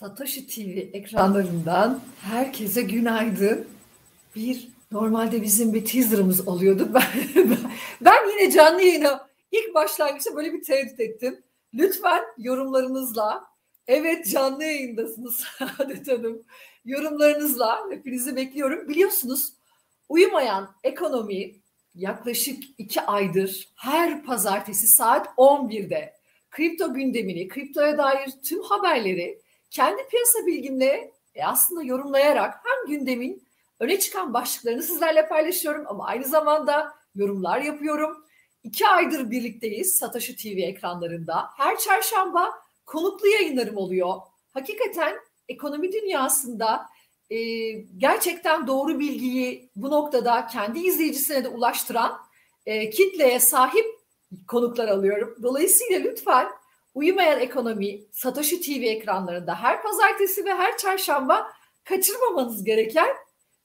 Satoshi TV ekranlarından herkese günaydın. Bir normalde bizim bir teaserımız oluyordu. Ben, ben yine canlı yayına ilk başlangıçta böyle bir tereddüt ettim. Lütfen yorumlarınızla, evet canlı yayındasınız Saadet Hanım, yorumlarınızla hepinizi bekliyorum. Biliyorsunuz uyumayan ekonomi yaklaşık iki aydır her pazartesi saat 11'de kripto gündemini, kriptoya dair tüm haberleri kendi piyasa bilgimle e, aslında yorumlayarak hem gündemin öne çıkan başlıklarını sizlerle paylaşıyorum ama aynı zamanda yorumlar yapıyorum. İki aydır birlikteyiz Satoshi TV ekranlarında. Her çarşamba konuklu yayınlarım oluyor. Hakikaten ekonomi dünyasında e, gerçekten doğru bilgiyi bu noktada kendi izleyicisine de ulaştıran e, kitleye sahip konuklar alıyorum. Dolayısıyla lütfen Uyumayan Ekonomi Satoshi TV ekranlarında her pazartesi ve her çarşamba kaçırmamanız gereken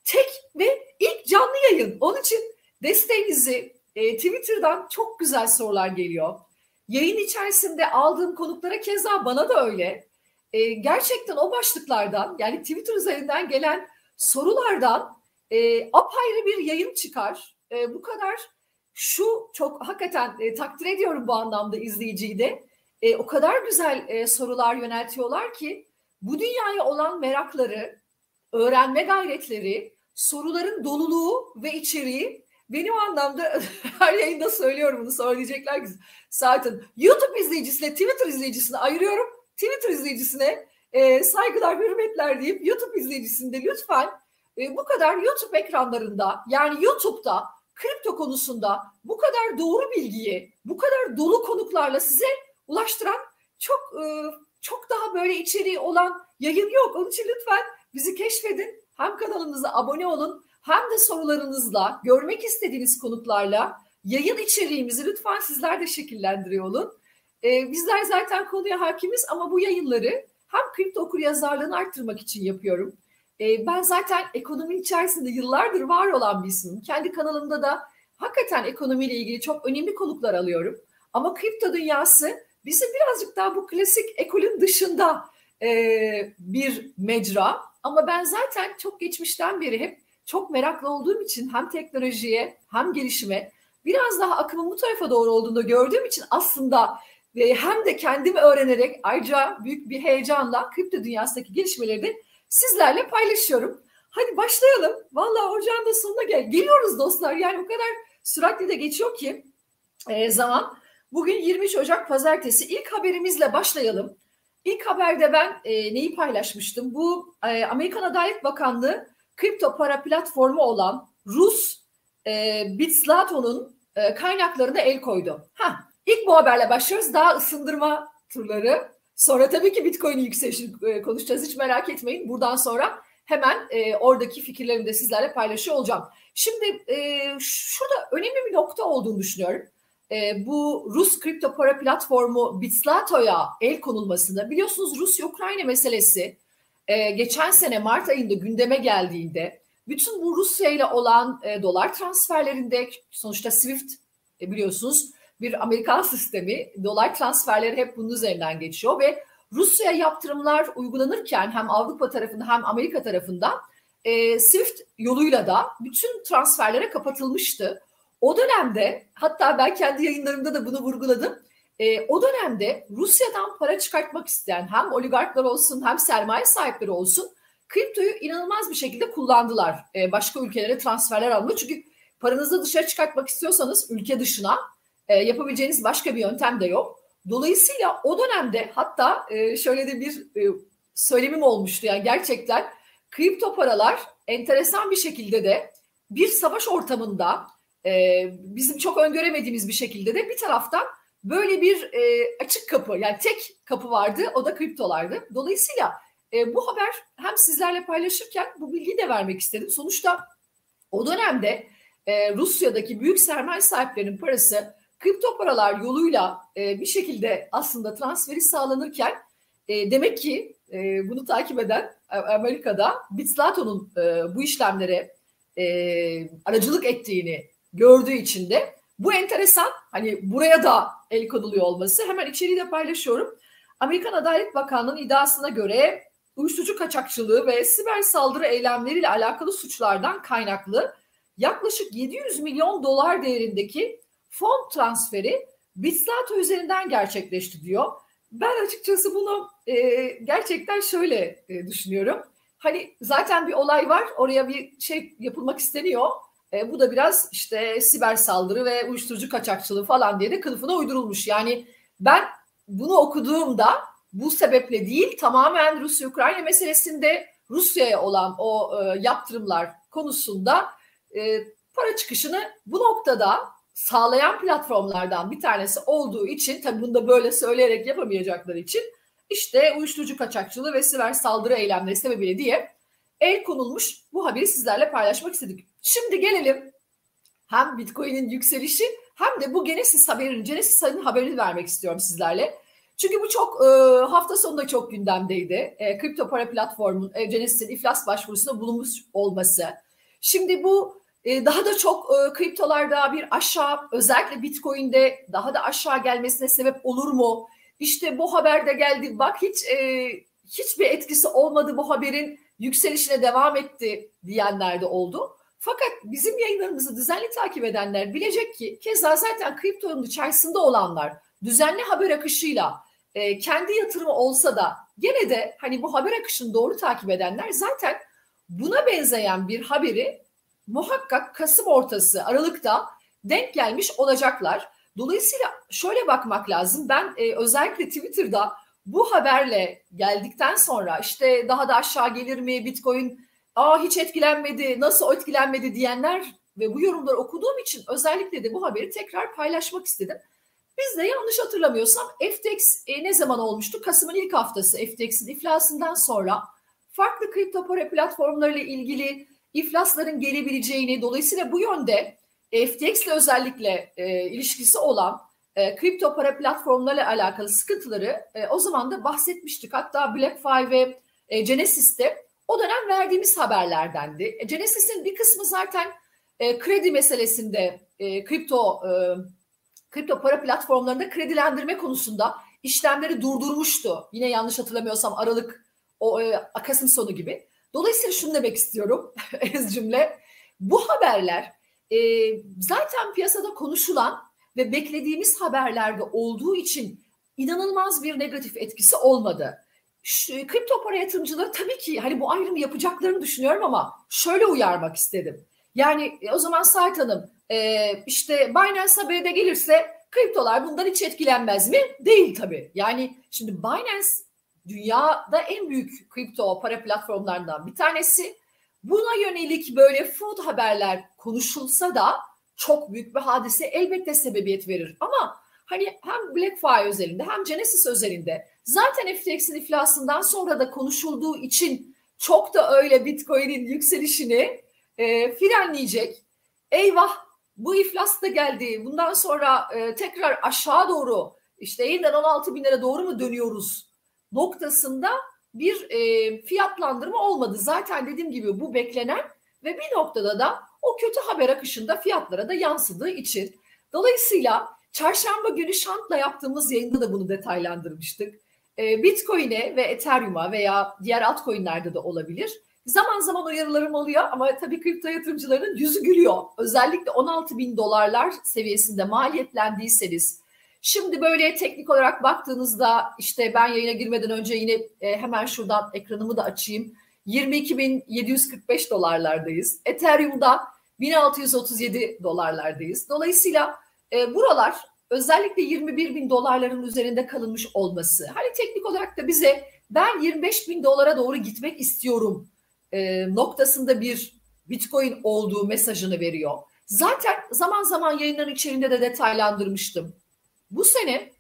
tek ve ilk canlı yayın. Onun için desteğinizi e, Twitter'dan çok güzel sorular geliyor. Yayın içerisinde aldığım konuklara keza bana da öyle. E, gerçekten o başlıklardan yani Twitter üzerinden gelen sorulardan e, apayrı bir yayın çıkar. E, bu kadar şu çok hakikaten e, takdir ediyorum bu anlamda izleyiciyi de e, o kadar güzel e, sorular yöneltiyorlar ki bu dünyaya olan merakları, öğrenme gayretleri, soruların doluluğu ve içeriği benim anlamda her yayında söylüyorum bunu söyleyecekler ki zaten YouTube izleyicisine Twitter izleyicisine ayırıyorum. Twitter izleyicisine e, saygılar hürmetler deyip YouTube izleyicisinde lütfen e, bu kadar YouTube ekranlarında yani YouTube'da kripto konusunda bu kadar doğru bilgiyi bu kadar dolu konuklarla size ulaştıran çok e, çok daha böyle içeriği olan yayın yok. Onun için lütfen bizi keşfedin. Hem kanalımıza abone olun hem de sorularınızla, görmek istediğiniz konuklarla yayın içeriğimizi lütfen sizler de şekillendiriyor olun. Ee, bizler zaten konuya hakimiz ama bu yayınları hem kripto okur yazarlığını arttırmak için yapıyorum. Ee, ben zaten ekonomi içerisinde yıllardır var olan bir isimim. Kendi kanalımda da hakikaten ekonomiyle ilgili çok önemli konuklar alıyorum. Ama kripto dünyası Bizi birazcık daha bu klasik ekolün dışında e, bir mecra. Ama ben zaten çok geçmişten beri hep çok meraklı olduğum için hem teknolojiye hem gelişime biraz daha akımın bu tarafa doğru olduğunu gördüğüm için aslında ve hem de kendimi öğrenerek ayrıca büyük bir heyecanla kripto dünyasındaki gelişmeleri de sizlerle paylaşıyorum. Hadi başlayalım. Vallahi ocağın da sonuna gel. Geliyoruz dostlar. Yani o kadar süratli de geçiyor ki e, zaman. Bugün 23 Ocak Pazartesi. İlk haberimizle başlayalım. İlk haberde ben e, neyi paylaşmıştım? Bu e, Amerikan Adalet Bakanlığı kripto para platformu olan Rus e, Bitslato'nun e, kaynaklarına el koydu. Ha, ilk bu haberle başlıyoruz. Daha ısındırma turları. Sonra tabii ki Bitcoin'in yükselişini e, konuşacağız. Hiç merak etmeyin. Buradan sonra hemen e, oradaki fikirlerimi de sizlerle paylaşıyor olacağım. Şimdi e, şurada önemli bir nokta olduğunu düşünüyorum e, bu Rus kripto para platformu Bitslato'ya el konulmasında biliyorsunuz Rusya-Ukrayna meselesi e, geçen sene Mart ayında gündeme geldiğinde bütün bu Rusya ile olan e, dolar transferlerinde sonuçta SWIFT e, biliyorsunuz bir Amerikan sistemi dolar transferleri hep bunun üzerinden geçiyor ve Rusya yaptırımlar uygulanırken hem Avrupa tarafında hem Amerika tarafından e, SWIFT yoluyla da bütün transferlere kapatılmıştı. O dönemde hatta ben kendi yayınlarımda da bunu vurguladım. E, o dönemde Rusya'dan para çıkartmak isteyen hem oligarklar olsun hem sermaye sahipleri olsun kriptoyu inanılmaz bir şekilde kullandılar. E, başka ülkelere transferler alma. Çünkü paranızı dışarı çıkartmak istiyorsanız ülke dışına e, yapabileceğiniz başka bir yöntem de yok. Dolayısıyla o dönemde hatta e, şöyle de bir e, söylemim olmuştu. Yani gerçekten kripto paralar enteresan bir şekilde de bir savaş ortamında e, bizim çok öngöremediğimiz bir şekilde de bir taraftan böyle bir e, açık kapı yani tek kapı vardı o da kriptolardı. Dolayısıyla e, bu haber hem sizlerle paylaşırken bu bilgiyi de vermek istedim. Sonuçta o dönemde Rusya'daki büyük sermaye sahiplerinin parası kripto paralar yoluyla bir şekilde aslında transferi sağlanırken demek ki bunu takip eden Amerika'da Bitslato'nun e, bu işlemlere aracılık ettiğini gördüğü için de bu enteresan. Hani buraya da el konuluyor olması. Hemen içeriği de paylaşıyorum. Amerikan Adalet Bakanlığı'nın iddiasına göre uyuşturucu kaçakçılığı ve siber saldırı eylemleriyle alakalı suçlardan kaynaklı yaklaşık 700 milyon dolar değerindeki fon transferi Bitslato üzerinden gerçekleşti diyor. Ben açıkçası bunu e, gerçekten şöyle e, düşünüyorum. Hani zaten bir olay var, oraya bir şey yapılmak isteniyor. E, bu da biraz işte siber saldırı ve uyuşturucu kaçakçılığı falan diye de kılıfına uydurulmuş. Yani ben bunu okuduğumda bu sebeple değil tamamen Rusya-Ukrayna meselesinde Rusya'ya olan o e, yaptırımlar konusunda e, para çıkışını bu noktada sağlayan platformlardan bir tanesi olduğu için tabii bunu da böyle söyleyerek yapamayacakları için işte uyuşturucu kaçakçılığı ve siber saldırı eylemleri sebebiyle diye el konulmuş bu haberi sizlerle paylaşmak istedik. Şimdi gelelim hem Bitcoin'in yükselişi hem de bu Genesis haberinin, Genesis haberini vermek istiyorum sizlerle. Çünkü bu çok e, hafta sonunda çok gündemdeydi. E, kripto para platformunun e, Genesis'in iflas başvurusunda bulunmuş olması. Şimdi bu e, daha da çok e, kriptolarda bir aşağı özellikle Bitcoin'de daha da aşağı gelmesine sebep olur mu? İşte bu haber de geldi. Bak hiç e, hiçbir etkisi olmadı bu haberin yükselişine devam etti diyenler de oldu. Fakat bizim yayınlarımızı düzenli takip edenler bilecek ki keza zaten kriptonun içerisinde olanlar düzenli haber akışıyla e, kendi yatırımı olsa da gene de hani bu haber akışını doğru takip edenler zaten buna benzeyen bir haberi muhakkak Kasım ortası Aralık'ta denk gelmiş olacaklar. Dolayısıyla şöyle bakmak lazım. Ben e, özellikle Twitter'da bu haberle geldikten sonra işte daha da aşağı gelir mi Bitcoin aa hiç etkilenmedi nasıl etkilenmedi diyenler ve bu yorumları okuduğum için özellikle de bu haberi tekrar paylaşmak istedim. Biz de yanlış hatırlamıyorsam FTX e, ne zaman olmuştu? Kasım'ın ilk haftası FTX'in iflasından sonra farklı kripto para platformlarıyla ilgili iflasların gelebileceğini dolayısıyla bu yönde FTX ile özellikle e, ilişkisi olan e, kripto para platformlarıyla alakalı sıkıntıları e, o zaman da bahsetmiştik. Hatta BlackFi ve e, Genesis'te o dönem verdiğimiz haberlerdendi. E, Genesis'in bir kısmı zaten e, kredi meselesinde e, kripto e, kripto para platformlarında kredilendirme konusunda işlemleri durdurmuştu. Yine yanlış hatırlamıyorsam Aralık o e, Kasım sonu gibi. Dolayısıyla şunu demek istiyorum ez cümle. Bu haberler e, zaten piyasada konuşulan ve beklediğimiz haberlerde olduğu için inanılmaz bir negatif etkisi olmadı. Şu, kripto para yatırımcıları tabii ki hani bu ayrımı yapacaklarını düşünüyorum ama şöyle uyarmak istedim. Yani e, o zaman Sait Hanım e, işte Binance haberi de gelirse kriptolar bundan hiç etkilenmez mi? Değil tabii. Yani şimdi Binance dünyada en büyük kripto para platformlarından bir tanesi. Buna yönelik böyle food haberler konuşulsa da çok büyük bir hadise elbette sebebiyet verir. Ama hani hem BlackFi özelinde hem Genesis özelinde zaten FTX'in iflasından sonra da konuşulduğu için çok da öyle Bitcoin'in yükselişini e, frenleyecek. Eyvah bu iflas da geldi. Bundan sonra e, tekrar aşağı doğru işte yeniden 16 bin lira doğru mu dönüyoruz noktasında bir e, fiyatlandırma olmadı. Zaten dediğim gibi bu beklenen ve bir noktada da o kötü haber akışında fiyatlara da yansıdığı için. Dolayısıyla çarşamba günü Şant'la yaptığımız yayında da bunu detaylandırmıştık. E, Bitcoin'e ve Ethereum'a veya diğer altcoin'lerde de olabilir Zaman zaman uyarılarım oluyor ama tabii kripto yatırımcıların yüzü gülüyor. Özellikle 16 bin dolarlar seviyesinde maliyetlendiyseniz. Şimdi böyle teknik olarak baktığınızda işte ben yayına girmeden önce yine e, hemen şuradan ekranımı da açayım. 22.745 dolarlardayız. Ethereum'da 1637 dolarlardayız. Dolayısıyla e, buralar özellikle 21 bin dolarların üzerinde kalınmış olması. Hani teknik olarak da bize ben 25 bin dolara doğru gitmek istiyorum e, noktasında bir Bitcoin olduğu mesajını veriyor. Zaten zaman zaman yayınların içerisinde de detaylandırmıştım. Bu sene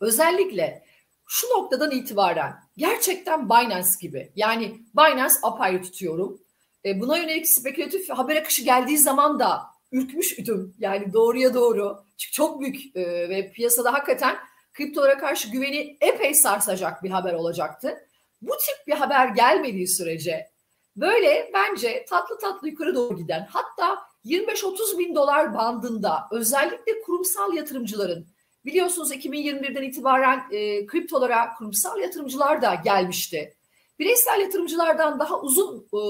özellikle şu noktadan itibaren gerçekten Binance gibi yani Binance apayrı tutuyorum. E, buna yönelik spekülatif haber akışı geldiği zaman da ürkmüştüm. Yani doğruya doğru. Çünkü çok büyük e, ve piyasada hakikaten kriptolara karşı güveni epey sarsacak bir haber olacaktı. Bu tip bir haber gelmediği sürece Böyle bence tatlı tatlı yukarı doğru giden hatta 25-30 bin dolar bandında özellikle kurumsal yatırımcıların biliyorsunuz 2021'den itibaren e, kriptolara kurumsal yatırımcılar da gelmişti. bireysel yatırımcılardan daha uzun e,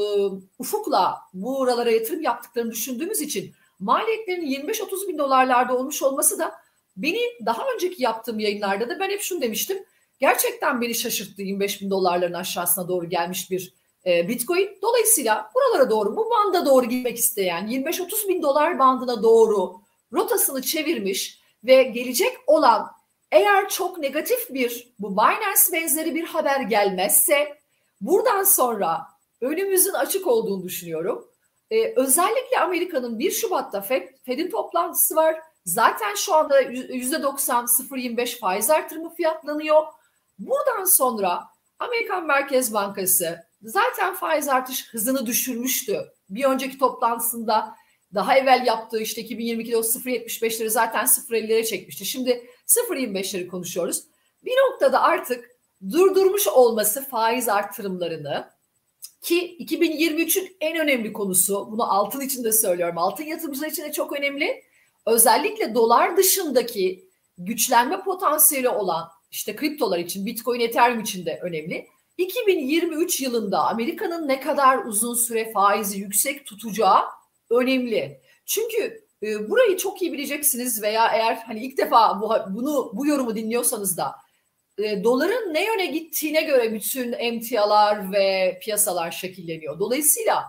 ufukla buralara yatırım yaptıklarını düşündüğümüz için maliyetlerinin 25-30 bin dolarlarda olmuş olması da beni daha önceki yaptığım yayınlarda da ben hep şunu demiştim. Gerçekten beni şaşırttı 25 bin dolarların aşağısına doğru gelmiş bir e, Bitcoin. Dolayısıyla buralara doğru bu banda doğru gitmek isteyen 25-30 bin dolar bandına doğru rotasını çevirmiş ve gelecek olan eğer çok negatif bir bu Binance benzeri bir haber gelmezse buradan sonra önümüzün açık olduğunu düşünüyorum. Ee, özellikle Amerika'nın 1 Şubat'ta Fed, Fed'in toplantısı var. Zaten şu anda %90 0.25 faiz artırımı fiyatlanıyor. Buradan sonra Amerikan Merkez Bankası zaten faiz artış hızını düşürmüştü. Bir önceki toplantısında daha evvel yaptığı işte 2022'de o 0.75'leri zaten 0.50'lere çekmişti. Şimdi 0.25'leri konuşuyoruz. Bir noktada artık durdurmuş olması faiz artırımlarını ki 2023'ün en önemli konusu bunu altın için de söylüyorum. Altın yatırımcılar için de çok önemli. Özellikle dolar dışındaki güçlenme potansiyeli olan işte kriptolar için, Bitcoin, Ethereum için de önemli. 2023 yılında Amerika'nın ne kadar uzun süre faizi yüksek tutacağı önemli. Çünkü e, burayı çok iyi bileceksiniz veya eğer hani ilk defa bu, bunu bu yorumu dinliyorsanız da e, doların ne yöne gittiğine göre bütün emtialar ve piyasalar şekilleniyor. Dolayısıyla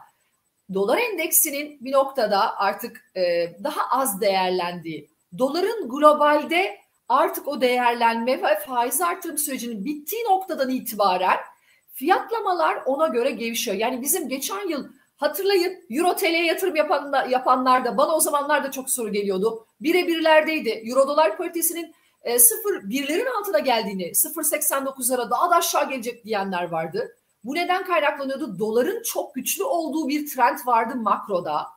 dolar endeksinin bir noktada artık e, daha az değerlendiği, doların globalde artık o değerlenme ve faiz artırım sürecinin bittiği noktadan itibaren fiyatlamalar ona göre gevşiyor. Yani bizim geçen yıl hatırlayın Euro TL'ye yatırım yapan, yapanlar da bana o zamanlar da çok soru geliyordu. Bire birlerdeydi. Euro dolar paritesinin e, sıfır birlerin altına geldiğini 0.89'lara daha da aşağı gelecek diyenler vardı. Bu neden kaynaklanıyordu? Doların çok güçlü olduğu bir trend vardı makroda.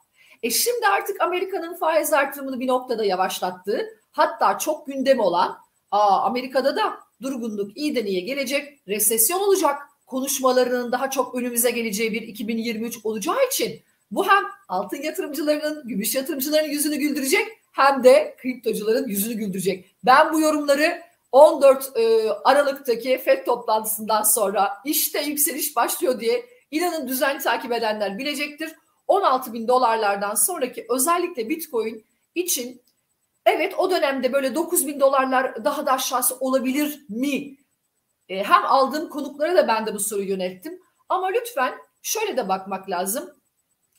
E şimdi artık Amerika'nın faiz artırımını bir noktada yavaşlattı. Hatta çok gündem olan aa, Amerika'da da durgunluk iyiden iyiye gelecek, resesyon olacak konuşmalarının daha çok önümüze geleceği bir 2023 olacağı için bu hem altın yatırımcılarının, gümüş yatırımcılarının yüzünü güldürecek hem de kriptocuların yüzünü güldürecek. Ben bu yorumları 14 e, Aralık'taki FED toplantısından sonra işte yükseliş başlıyor diye inanın düzenli takip edenler bilecektir. 16 bin dolarlardan sonraki özellikle Bitcoin için evet o dönemde böyle 9 bin dolarlar daha da aşağısı olabilir mi? E, hem aldığım konuklara da ben de bu soruyu yönelttim. Ama lütfen şöyle de bakmak lazım.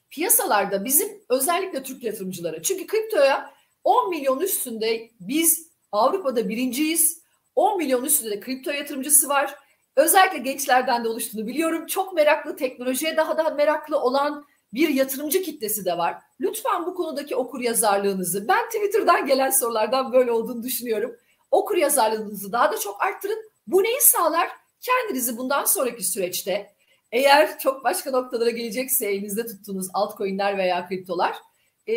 Piyasalarda bizim özellikle Türk yatırımcıları çünkü kriptoya 10 milyon üstünde biz Avrupa'da birinciyiz. 10 milyon üstünde de kripto yatırımcısı var. Özellikle gençlerden de oluştuğunu biliyorum. Çok meraklı, teknolojiye daha da meraklı olan bir yatırımcı kitlesi de var. Lütfen bu konudaki okur yazarlığınızı, ben Twitter'dan gelen sorulardan böyle olduğunu düşünüyorum. Okur yazarlığınızı daha da çok arttırın. Bu neyi sağlar? Kendinizi bundan sonraki süreçte eğer çok başka noktalara gelecekse elinizde tuttuğunuz altcoin'ler veya kriptolar e,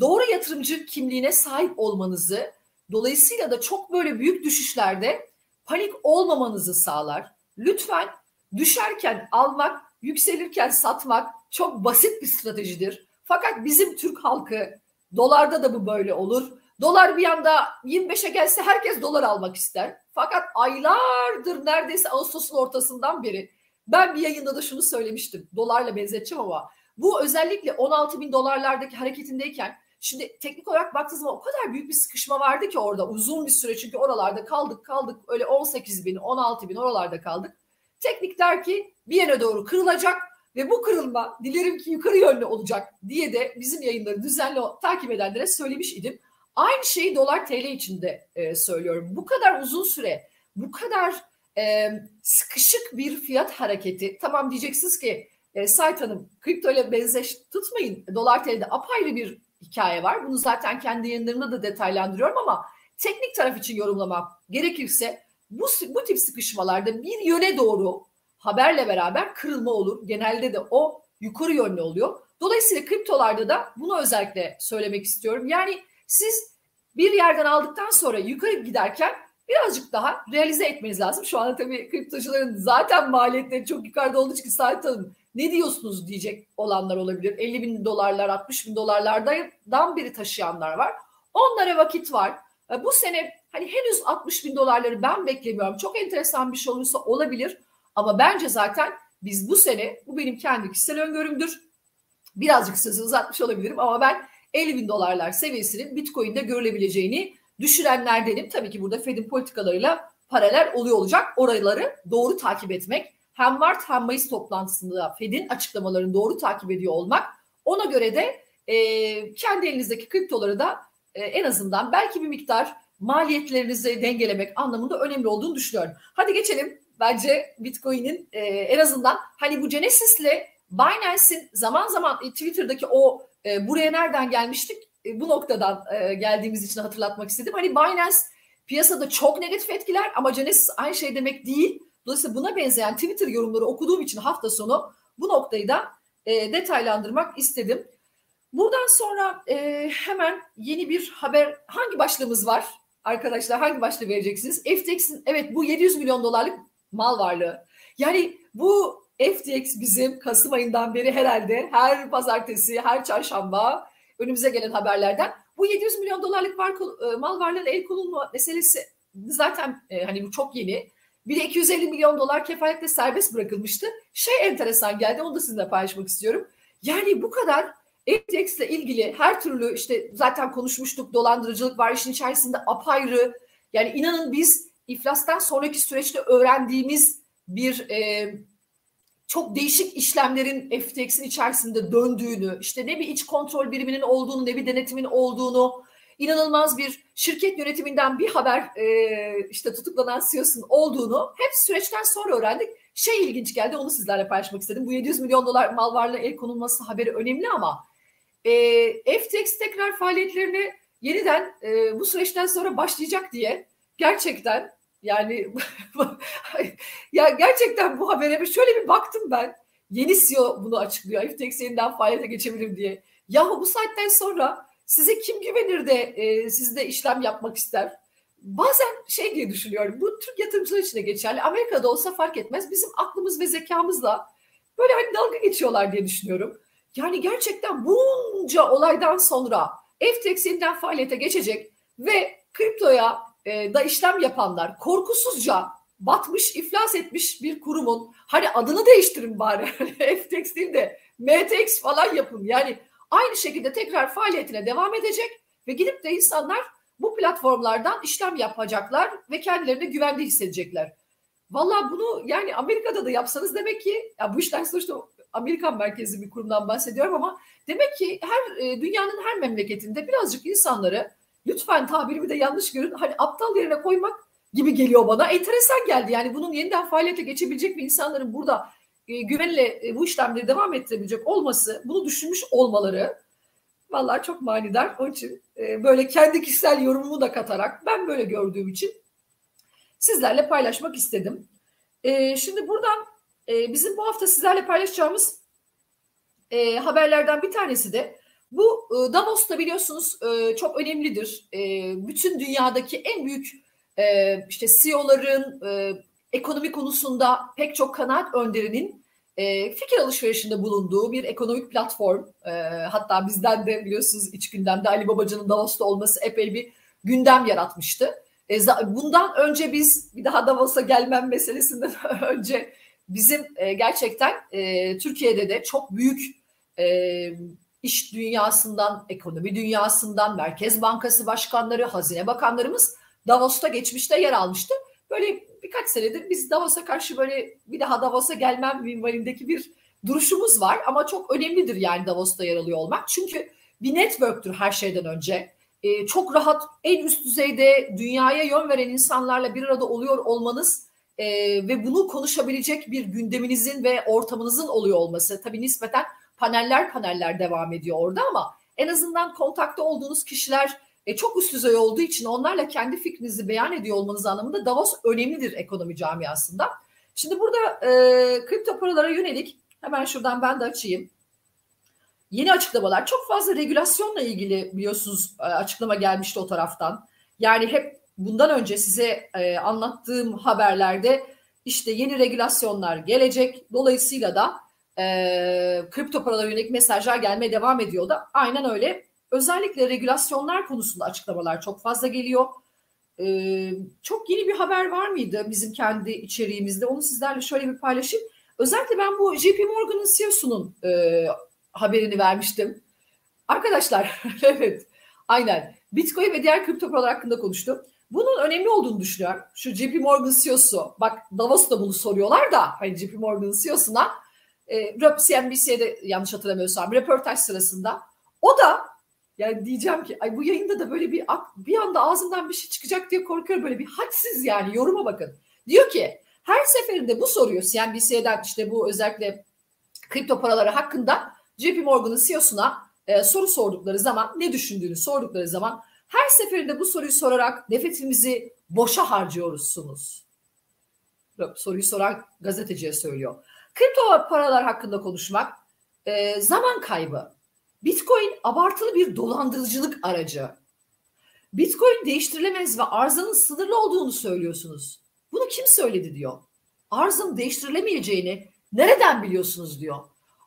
doğru yatırımcı kimliğine sahip olmanızı dolayısıyla da çok böyle büyük düşüşlerde panik olmamanızı sağlar. Lütfen düşerken almak, yükselirken satmak çok basit bir stratejidir. Fakat bizim Türk halkı dolarda da bu böyle olur. Dolar bir anda 25'e gelse herkes dolar almak ister. Fakat aylardır neredeyse Ağustos'un ortasından beri ben bir yayında da şunu söylemiştim. Dolarla benzeteceğim ama bu özellikle 16 bin dolarlardaki hareketindeyken şimdi teknik olarak baktığınız zaman o kadar büyük bir sıkışma vardı ki orada uzun bir süre çünkü oralarda kaldık kaldık öyle 18 bin 16 bin oralarda kaldık. Teknik der ki bir yere doğru kırılacak ve bu kırılma dilerim ki yukarı yönlü olacak diye de bizim yayınları düzenli takip edenlere söylemiş idim. Aynı şeyi dolar TL içinde e, söylüyorum. Bu kadar uzun süre, bu kadar e, sıkışık bir fiyat hareketi. Tamam diyeceksiniz ki e, Sait Hanım kripto ile benzeş tutmayın. Dolar TL'de apayrı bir hikaye var. Bunu zaten kendi yayınlarımda da detaylandırıyorum ama teknik taraf için yorumlamak gerekirse bu, bu tip sıkışmalarda bir yöne doğru haberle beraber kırılma olur. Genelde de o yukarı yönlü oluyor. Dolayısıyla kriptolarda da bunu özellikle söylemek istiyorum. Yani siz bir yerden aldıktan sonra yukarı giderken birazcık daha realize etmeniz lazım. Şu anda tabii kriptocuların zaten maliyetleri çok yukarıda olduğu için Sait Hanım ne diyorsunuz diyecek olanlar olabilir. 50 bin dolarlar 60 bin dolarlardan biri taşıyanlar var. Onlara vakit var. E, bu sene hani henüz 60 bin dolarları ben beklemiyorum. Çok enteresan bir şey olursa olabilir. Ama bence zaten biz bu sene, bu benim kendi kişisel öngörümdür. Birazcık sözü uzatmış olabilirim ama ben 50 bin dolarlar seviyesinin Bitcoin'de görülebileceğini düşürenlerdenim. Tabii ki burada Fed'in politikalarıyla paralel oluyor olacak. Oraları doğru takip etmek. Hem Mart hem Mayıs toplantısında Fed'in açıklamalarını doğru takip ediyor olmak. Ona göre de e, kendi elinizdeki kriptoları da e, en azından belki bir miktar maliyetlerinizi dengelemek anlamında önemli olduğunu düşünüyorum. Hadi geçelim. Bence Bitcoin'in e, en azından hani bu Genesis'le Binance'in zaman zaman e, Twitter'daki o e, buraya nereden gelmiştik? E, bu noktadan e, geldiğimiz için hatırlatmak istedim. Hani Binance piyasada çok negatif etkiler ama Genesis aynı şey demek değil. Dolayısıyla buna benzeyen Twitter yorumları okuduğum için hafta sonu bu noktayı da e, detaylandırmak istedim. Buradan sonra e, hemen yeni bir haber hangi başlığımız var arkadaşlar hangi başlığı vereceksiniz? FTX'in evet bu 700 milyon dolarlık mal varlığı. Yani bu FTX bizim Kasım ayından beri herhalde her pazartesi, her çarşamba önümüze gelen haberlerden bu 700 milyon dolarlık var, e, mal varlığına el konulma meselesi zaten e, hani bu çok yeni. Bir de 250 milyon dolar kefaletle serbest bırakılmıştı. Şey enteresan geldi onu da sizinle paylaşmak istiyorum. Yani bu kadar ile ilgili her türlü işte zaten konuşmuştuk dolandırıcılık var işin içerisinde apayrı. Yani inanın biz iflastan sonraki süreçte öğrendiğimiz bir e, çok değişik işlemlerin FTX'in içerisinde döndüğünü, işte ne bir iç kontrol biriminin olduğunu, ne bir denetimin olduğunu, inanılmaz bir şirket yönetiminden bir haber e, işte tutuklanan CEO'sun olduğunu hep süreçten sonra öğrendik. Şey ilginç geldi onu sizlerle paylaşmak istedim. Bu 700 milyon dolar mal varlığı el konulması haberi önemli ama e, FTX tekrar faaliyetlerini yeniden e, bu süreçten sonra başlayacak diye gerçekten yani ya gerçekten bu habere bir şöyle bir baktım ben. Yeni CEO bunu açıklıyor. FTX yeniden faaliyete geçebilir diye. Yahu bu saatten sonra size kim güvenir de e, sizde işlem yapmak ister? Bazen şey diye düşünüyorum. Bu Türk yatırımcılar için de geçerli. Amerika'da olsa fark etmez. Bizim aklımız ve zekamızla böyle hani dalga geçiyorlar diye düşünüyorum. Yani gerçekten bunca olaydan sonra FTX yeniden faaliyete geçecek ve kriptoya e, da işlem yapanlar korkusuzca batmış, iflas etmiş bir kurumun hani adını değiştirin bari FTX değil de MTX falan yapın. Yani aynı şekilde tekrar faaliyetine devam edecek ve gidip de insanlar bu platformlardan işlem yapacaklar ve kendilerini güvende hissedecekler. Valla bunu yani Amerika'da da yapsanız demek ki ya bu işler sonuçta Amerikan merkezli bir kurumdan bahsediyorum ama demek ki her e, dünyanın her memleketinde birazcık insanları lütfen tabirimi de yanlış görün hani aptal yerine koymak gibi geliyor bana. Enteresan geldi yani bunun yeniden faaliyete geçebilecek bir insanların burada güvenle e, bu işlemleri devam ettirebilecek olması, bunu düşünmüş olmaları vallahi çok manidar. Onun için e, böyle kendi kişisel yorumumu da katarak ben böyle gördüğüm için sizlerle paylaşmak istedim. E, şimdi buradan e, bizim bu hafta sizlerle paylaşacağımız e, haberlerden bir tanesi de bu e, Davos'ta biliyorsunuz e, çok önemlidir. E, bütün dünyadaki en büyük e, işte CEO'ların e, ekonomi konusunda pek çok kanaat önderinin e, fikir alışverişinde bulunduğu bir ekonomik platform. E, hatta bizden de biliyorsunuz iç gündemde Ali Babacan'ın Davos'ta olması epey bir gündem yaratmıştı. E, bundan önce biz bir daha Davos'a gelmem meselesinden önce bizim e, gerçekten e, Türkiye'de de çok büyük e, iş dünyasından, ekonomi dünyasından, Merkez Bankası başkanları, hazine bakanlarımız Davos'ta geçmişte yer almıştı. Böyle birkaç senedir biz Davos'a karşı böyle bir daha Davos'a gelmem minvalindeki bir duruşumuz var. Ama çok önemlidir yani Davos'ta yer alıyor olmak. Çünkü bir network'tür her şeyden önce. Ee, çok rahat en üst düzeyde dünyaya yön veren insanlarla bir arada oluyor olmanız e, ve bunu konuşabilecek bir gündeminizin ve ortamınızın oluyor olması. Tabii nispeten paneller paneller devam ediyor orada ama en azından kontakta olduğunuz kişiler e, çok üst düzey olduğu için onlarla kendi fikrinizi beyan ediyor olmanız anlamında Davos önemlidir ekonomi camiasında. Şimdi burada e, kripto paralara yönelik hemen şuradan ben de açayım. Yeni açıklamalar çok fazla regülasyonla ilgili biliyorsunuz e, açıklama gelmişti o taraftan. Yani hep bundan önce size e, anlattığım haberlerde işte yeni regülasyonlar gelecek. Dolayısıyla da e, kripto paralara yönelik mesajlar gelmeye devam ediyor da aynen öyle. Özellikle regülasyonlar konusunda açıklamalar çok fazla geliyor. E, çok yeni bir haber var mıydı bizim kendi içeriğimizde? Onu sizlerle şöyle bir paylaşayım. Özellikle ben bu JP Morgan'ın CEO'sunun e, haberini vermiştim. Arkadaşlar evet aynen Bitcoin ve diğer kripto paralar hakkında konuştum. Bunun önemli olduğunu düşünüyorum. Şu JP Morgan CEO'su bak Davos'ta bunu soruyorlar da hani JP Morgan CEO'suna e, CNBC'de yanlış hatırlamıyorsam röportaj sırasında o da yani diyeceğim ki ay bu yayında da böyle bir bir anda ağzımdan bir şey çıkacak diye korkuyorum böyle bir hadsiz yani yoruma bakın. Diyor ki her seferinde bu soruyor CNBC'den işte bu özellikle kripto paraları hakkında JP Morgan'ın CEO'suna e, soru sordukları zaman ne düşündüğünü sordukları zaman her seferinde bu soruyu sorarak nefesimizi boşa harcıyorsunuz. Soruyu soran gazeteciye söylüyor. Kripto paralar hakkında konuşmak e, zaman kaybı. Bitcoin abartılı bir dolandırıcılık aracı. Bitcoin değiştirilemez ve arzının sınırlı olduğunu söylüyorsunuz. Bunu kim söyledi diyor. Arzın değiştirilemeyeceğini nereden biliyorsunuz diyor.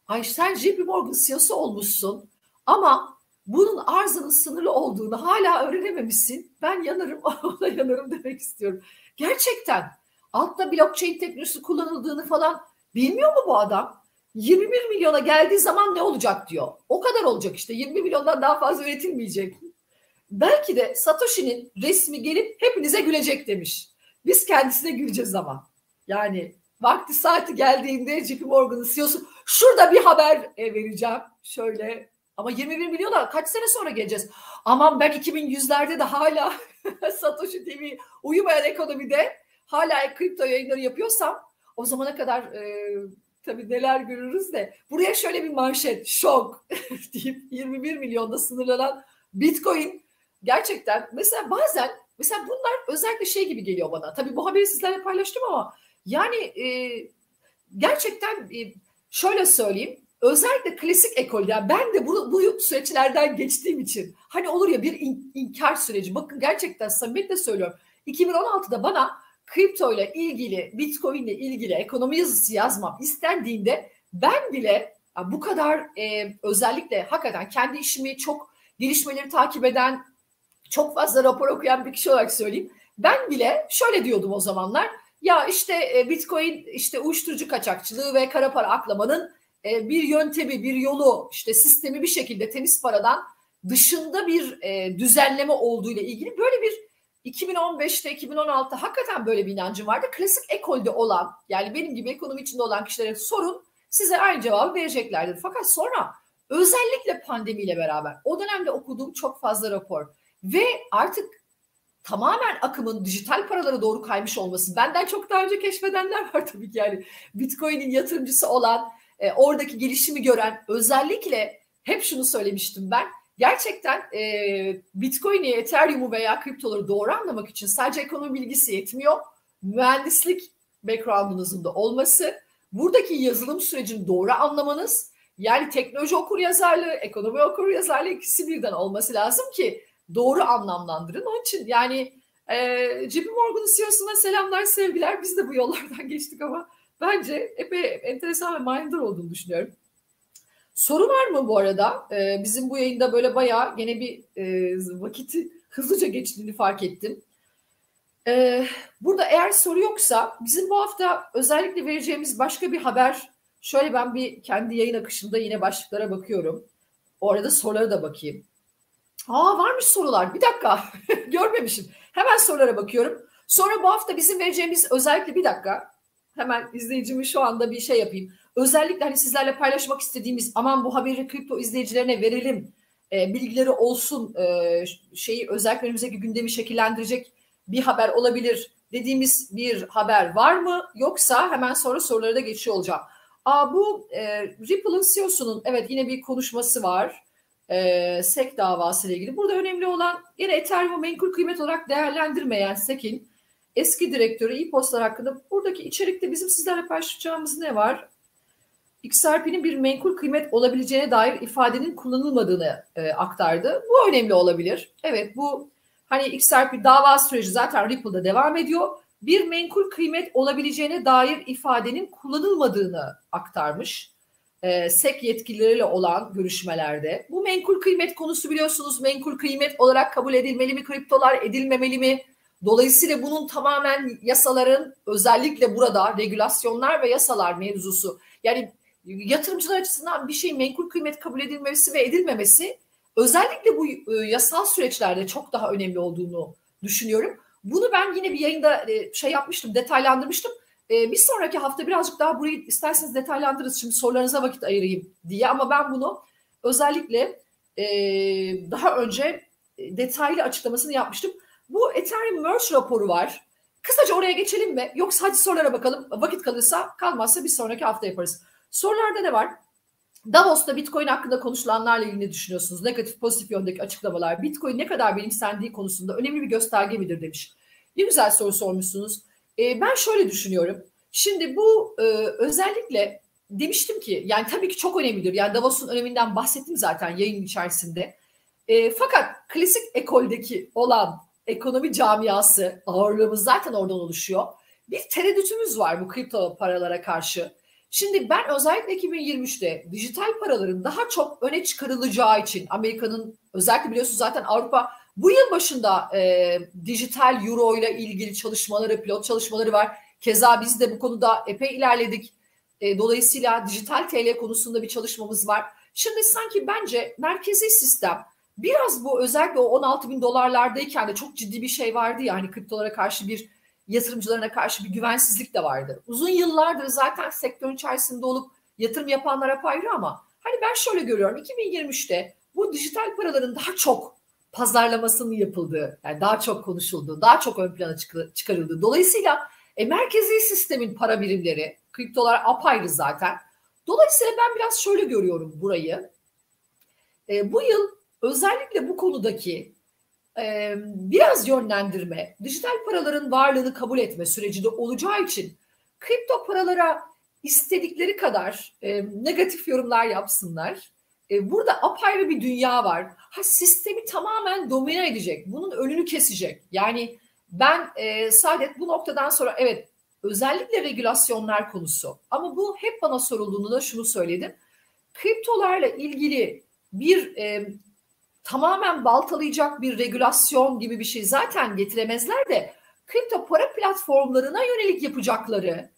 Ay sen JP Morgan CEO'su olmuşsun ama bunun arzının sınırlı olduğunu hala öğrenememişsin. Ben yanarım, ona yanarım demek istiyorum. Gerçekten altta blockchain teknolojisi kullanıldığını falan bilmiyor mu bu adam? 21 milyona geldiği zaman ne olacak diyor. O kadar olacak işte 20 milyondan daha fazla üretilmeyecek. Belki de Satoshi'nin resmi gelip hepinize gülecek demiş. Biz kendisine güleceğiz ama. Yani vakti saati geldiğinde JP Morgan'ın CEO'su şurada bir haber e, vereceğim. Şöyle ama 21 milyona kaç sene sonra geleceğiz? Aman ben 2100'lerde de hala Satoshi TV uyumayan ekonomide hala kripto yayınları yapıyorsam o zamana kadar e, tabii neler görürüz de. Buraya şöyle bir manşet şok deyip 21 milyonda sınırlanan Bitcoin gerçekten mesela bazen mesela bunlar özellikle şey gibi geliyor bana. Tabii bu haberi sizlerle paylaştım ama yani e, gerçekten e, şöyle söyleyeyim. Özellikle klasik ekol yani ben de bu, bu süreçlerden geçtiğim için hani olur ya bir in, inkar süreci. Bakın gerçekten samimiyetle söylüyorum. 2016'da bana kripto ile ilgili, bitcoin ile ilgili ekonomi yazısı yazmam istendiğinde ben bile bu kadar e, özellikle hakikaten kendi işimi çok gelişmeleri takip eden, çok fazla rapor okuyan bir kişi olarak söyleyeyim. Ben bile şöyle diyordum o zamanlar. Ya işte e, bitcoin işte uyuşturucu kaçakçılığı ve kara para aklamanın e, bir yöntemi, bir yolu, işte sistemi bir şekilde temiz paradan dışında bir e, düzenleme olduğu ile ilgili böyle bir 2015'te 2016'da hakikaten böyle bir inancım vardı. Klasik ekolde olan yani benim gibi ekonomi içinde olan kişilere sorun size aynı cevabı vereceklerdir. Fakat sonra özellikle pandemiyle beraber o dönemde okuduğum çok fazla rapor ve artık tamamen akımın dijital paralara doğru kaymış olması benden çok daha önce keşfedenler var tabii ki yani Bitcoin'in yatırımcısı olan e, oradaki gelişimi gören özellikle hep şunu söylemiştim ben gerçekten e, Bitcoin'i, Ethereum'u veya kriptoları doğru anlamak için sadece ekonomi bilgisi yetmiyor. Mühendislik background'unuzun da olması, buradaki yazılım sürecini doğru anlamanız, yani teknoloji okur yazarlığı, ekonomi okur yazarlığı ikisi birden olması lazım ki doğru anlamlandırın. Onun için yani e, JP Morgan'ın CEO'suna selamlar, sevgiler. Biz de bu yollardan geçtik ama bence epey enteresan ve manidar olduğunu düşünüyorum. Soru var mı bu arada? Ee, bizim bu yayında böyle bayağı gene bir e, vakiti hızlıca geçtiğini fark ettim. Ee, burada eğer soru yoksa bizim bu hafta özellikle vereceğimiz başka bir haber. Şöyle ben bir kendi yayın akışında yine başlıklara bakıyorum. O arada sorulara da bakayım. Aa varmış sorular. Bir dakika. Görmemişim. Hemen sorulara bakıyorum. Sonra bu hafta bizim vereceğimiz özellikle bir dakika. Hemen izleyicimi şu anda bir şey yapayım özellikle hani sizlerle paylaşmak istediğimiz aman bu haberi kripto izleyicilerine verelim e, bilgileri olsun e, şeyi özellikle önümüzdeki gündemi şekillendirecek bir haber olabilir dediğimiz bir haber var mı yoksa hemen sonra sorulara da geçiyor olacağım. Aa, bu e, Ripple'ın CEO'sunun evet yine bir konuşması var. E, SEC davası ile ilgili. Burada önemli olan yine Ethereum menkul kıymet olarak değerlendirmeyen SEC'in eski direktörü e-postlar hakkında buradaki içerikte bizim sizlerle paylaşacağımız ne var? XRP'nin bir menkul kıymet olabileceğine dair ifadenin kullanılmadığını e, aktardı. Bu önemli olabilir. Evet bu hani XRP dava süreci zaten Ripple'da devam ediyor. Bir menkul kıymet olabileceğine dair ifadenin kullanılmadığını aktarmış. E, SEC yetkilileriyle olan görüşmelerde. Bu menkul kıymet konusu biliyorsunuz menkul kıymet olarak kabul edilmeli mi kriptolar edilmemeli mi? Dolayısıyla bunun tamamen yasaların özellikle burada regülasyonlar ve yasalar mevzusu. Yani yatırımcılar açısından bir şeyin menkul kıymet kabul edilmesi ve edilmemesi özellikle bu e, yasal süreçlerde çok daha önemli olduğunu düşünüyorum. Bunu ben yine bir yayında e, şey yapmıştım, detaylandırmıştım. E, bir sonraki hafta birazcık daha burayı isterseniz detaylandırırız. Şimdi sorularınıza vakit ayırayım diye ama ben bunu özellikle daha önce detaylı açıklamasını yapmıştım. Bu Ethereum Merge raporu var. Kısaca oraya geçelim mi? Yoksa hadi sorulara bakalım. Vakit kalırsa kalmazsa bir sonraki hafta yaparız. Sorularda ne var? Davos'ta Bitcoin hakkında konuşulanlarla ilgili ne düşünüyorsunuz? Negatif pozitif yöndeki açıklamalar. Bitcoin ne kadar benimsendiği konusunda önemli bir gösterge midir demiş. Ne güzel soru sormuşsunuz. E, ben şöyle düşünüyorum. Şimdi bu e, özellikle demiştim ki yani tabii ki çok önemlidir. Yani Davos'un öneminden bahsettim zaten yayın içerisinde. E, fakat klasik ekoldeki olan ekonomi camiası ağırlığımız zaten oradan oluşuyor. Bir tereddütümüz var bu kripto paralara karşı. Şimdi ben özellikle 2023'te dijital paraların daha çok öne çıkarılacağı için Amerika'nın özellikle biliyorsunuz zaten Avrupa bu yıl başında e, dijital euro ile ilgili çalışmaları, pilot çalışmaları var. Keza biz de bu konuda epey ilerledik. E, dolayısıyla dijital TL konusunda bir çalışmamız var. Şimdi sanki bence merkezi sistem biraz bu özellikle o 16 bin dolarlardayken de çok ciddi bir şey vardı ya hani kriptolara karşı bir yatırımcılarına karşı bir güvensizlik de vardı. Uzun yıllardır zaten sektörün içerisinde olup yatırım yapanlara ayrı ama hani ben şöyle görüyorum 2023'te bu dijital paraların daha çok pazarlamasının yapıldığı, yani daha çok konuşulduğu, daha çok ön plana çıkarıldığı. Dolayısıyla e, merkezi sistemin para birimleri, kriptolar apayrı zaten. Dolayısıyla ben biraz şöyle görüyorum burayı. E, bu yıl özellikle bu konudaki e, biraz yönlendirme, dijital paraların varlığını kabul etme süreci de olacağı için kripto paralara istedikleri kadar e, negatif yorumlar yapsınlar. E, burada apayrı bir dünya var. Ha sistemi tamamen domine edecek. Bunun önünü kesecek. Yani ben e, Saadet bu noktadan sonra evet özellikle regülasyonlar konusu ama bu hep bana sorulduğunda da şunu söyledim. Kriptolarla ilgili bir e, tamamen baltalayacak bir regülasyon gibi bir şey zaten getiremezler de kripto para platformlarına yönelik yapacakları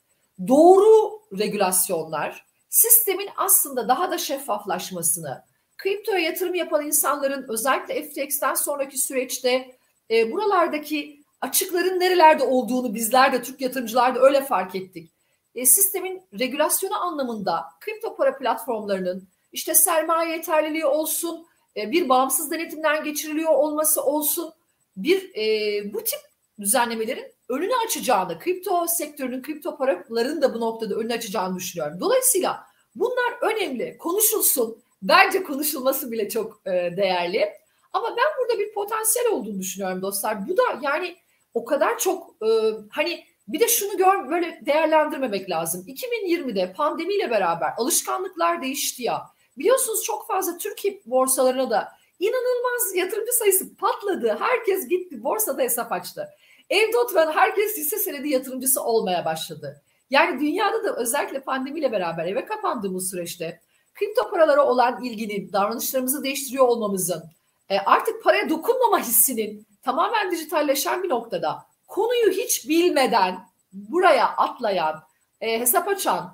doğru regülasyonlar sistemin aslında daha da şeffaflaşmasını, kriptoya yatırım yapan insanların özellikle FTX'ten sonraki süreçte e, buralardaki açıkların nerelerde olduğunu bizler de Türk yatırımcılar da öyle fark ettik. E, sistemin regülasyonu anlamında kripto para platformlarının işte sermaye yeterliliği olsun, bir bağımsız denetimden geçiriliyor olması olsun bir e, bu tip düzenlemelerin önünü açacağını, kripto sektörünün, kripto paraların da bu noktada önünü açacağını düşünüyorum. Dolayısıyla bunlar önemli, konuşulsun. Bence konuşulması bile çok e, değerli. Ama ben burada bir potansiyel olduğunu düşünüyorum dostlar. Bu da yani o kadar çok e, hani bir de şunu gör böyle değerlendirmemek lazım. 2020'de pandemiyle beraber alışkanlıklar değişti ya. Biliyorsunuz çok fazla Türkiye borsalarına da inanılmaz yatırımcı sayısı patladı. Herkes gitti borsada hesap açtı. Evde oturan herkes hisse senedi yatırımcısı olmaya başladı. Yani dünyada da özellikle pandemiyle beraber eve kapandığımız süreçte kripto paralara olan ilginin, davranışlarımızı değiştiriyor olmamızın, e, artık paraya dokunmama hissinin tamamen dijitalleşen bir noktada konuyu hiç bilmeden buraya atlayan, e, hesap açan,